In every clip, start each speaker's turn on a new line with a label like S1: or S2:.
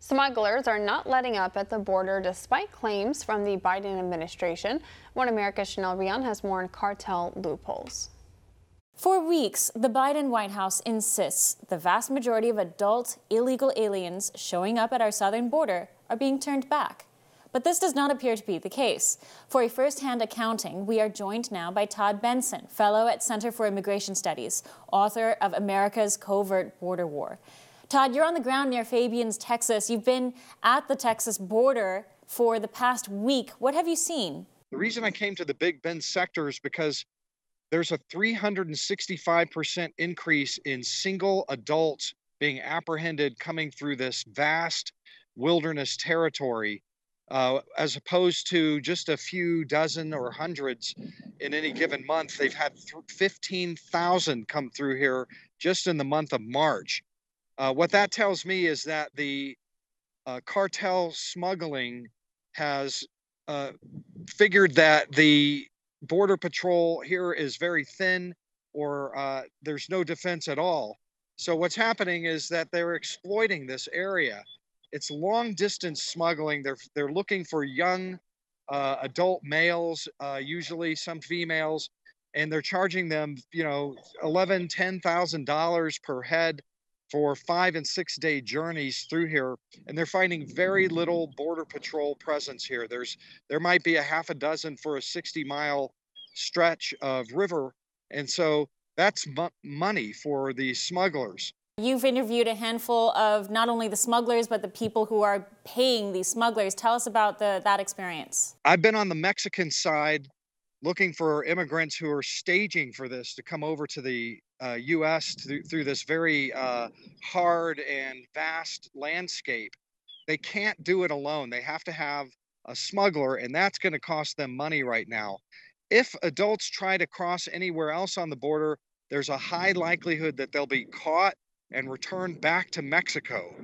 S1: Smugglers are not letting up at the border despite claims from the Biden administration. One America's Chanel Rion has more on cartel loopholes.
S2: For weeks, the Biden White House insists the vast majority of adult illegal aliens showing up at our southern border are being turned back. But this does not appear to be the case. For a first hand accounting, we are joined now by Todd Bensman, fellow at Center for Immigration Studies, author of America's Covert Border War. Todd, you're on the ground near Fabens, Texas. You've been at the Texas border for the past week. What have you seen?
S3: The reason I came to the Big Bend sector is because there's a 365% increase in single adults being apprehended coming through this vast wilderness territory uh, as opposed to just a few dozen or hundreds in any given month. They've had 15,000 come through here just in the month of March. Uh, what that tells me is that the uh, cartel smuggling has uh, figured that the border patrol here is very thin or uh, there's no defense at all. So what's happening is that they're exploiting this area it's long distance smuggling. They're they're looking for young uh, adult males, usually some females, and they're charging them, you know, eleven, ten thousand dollars per head for five and six day journeys through here, and they're finding very little border patrol presence here. There's there might be a half a dozen for a 60 mile stretch of river, and so that's money for the smugglers.
S2: You've interviewed a handful of not only the smugglers, but the people who are paying these smugglers. Tell us about the, that experience.
S3: I've been on the Mexican side looking for immigrants who are staging for this to come over to the uh, U.S. Through, through this very uh, hard and vast landscape. They can't do it alone. They have to have a smuggler, and that's going to cost them money right now. If adults try to cross anywhere else on the border, there's a high likelihood that they'll be caught and returned back to Mexico.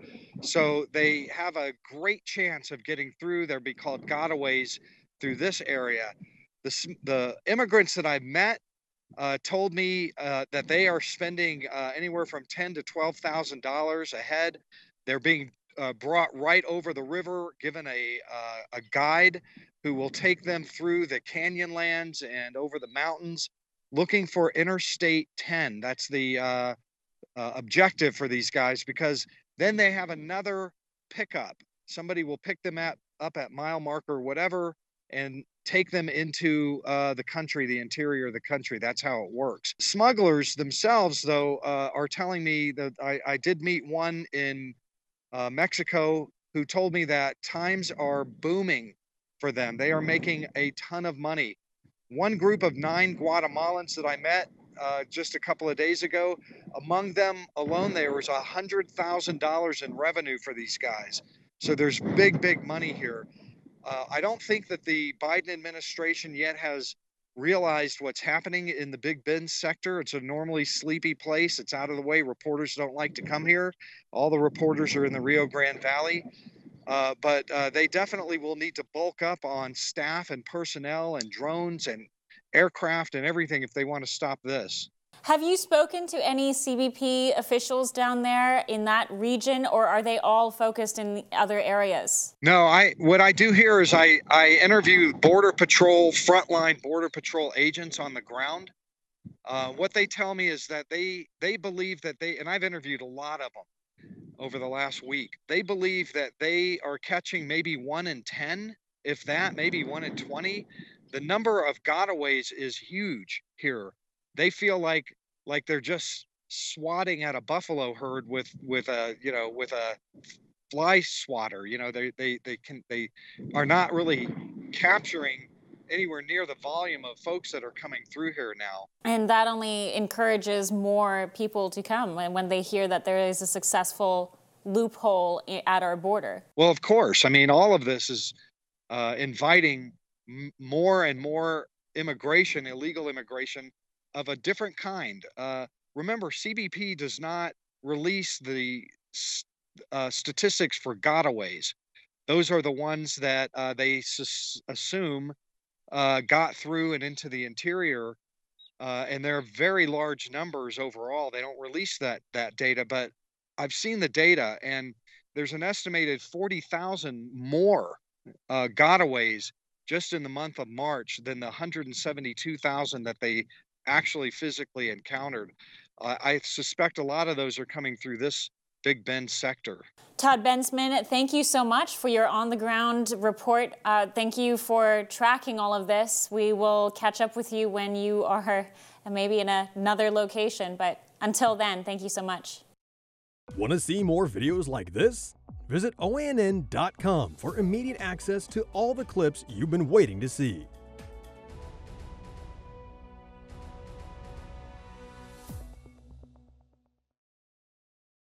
S3: So they have a great chance of getting through. They'll be called gotaways through this area. The, the immigrants that I've met uh, told me uh, that they are spending uh, anywhere from ten to twelve thousand dollars a head. They're being uh, brought right over the river, given a uh, a guide who will take them through the canyonlands and over the mountains, looking for Interstate 10. That's the uh, objective for these guys because then they have another pickup. Somebody will pick them at, up at mile marker, whatever, and take them into uh, the country, the interior of the country. That's how it works. Smugglers themselves, though, uh, are telling me that I, I did meet one in uh, Mexico who told me that times are booming for them. They are making a ton of money. One group of nine Guatemalans that I met uh, just a couple of days ago. Among them alone, there was a hundred thousand dollars in revenue for these guys. So there's big, big money here. Uh, I don't think that the Biden administration yet has realized what's happening in the Big Bend sector. It's a normally sleepy place. It's out of the way. Reporters don't like to come here. All the reporters are in the Rio Grande Valley. Uh, but uh, they definitely will need to bulk up on staff and personnel and drones and aircraft and everything if they want to stop this.
S2: Have you spoken to any CBP officials down there in that region, or are they all focused in other areas?
S3: No, I what I do here is I I interview border patrol frontline border patrol agents on the ground. Uh, what they tell me is that they they believe that they and I've interviewed a lot of them over the last week. They believe that they are catching maybe one in ten, if that, maybe one in twenty the number of gotaways is huge here. They feel like like they're just swatting at a buffalo herd with with a you know with a fly swatter. You know they they they can they are not really capturing anywhere near the volume of folks that are coming through here now.
S2: And that only encourages more people to come when they hear that there is a successful loophole at our border.
S3: Well, of course. I mean, all of this is uh, inviting m- more and more immigration, illegal immigration of a different kind. Uh, remember, CBP does not release the uh, statistics for gotaways. Those are the ones that uh, they assume uh, got through and into the interior, uh, and they're very large numbers overall. They don't release that that data, but I've seen the data, and there's an estimated 40,000 more uh, gotaways just in the month of March than the 172,000 that they actually physically encountered. Uh, I suspect a lot of those are coming through this Big Bend sector.
S2: Todd Bensman, thank you so much for your on the ground report. Uh, thank you for tracking all of this. We will catch up with you when you are maybe in another location, but until then, thank you so much.
S4: Want to see more videos like this? Visit OANN.com for immediate access to all the clips you've been waiting to see.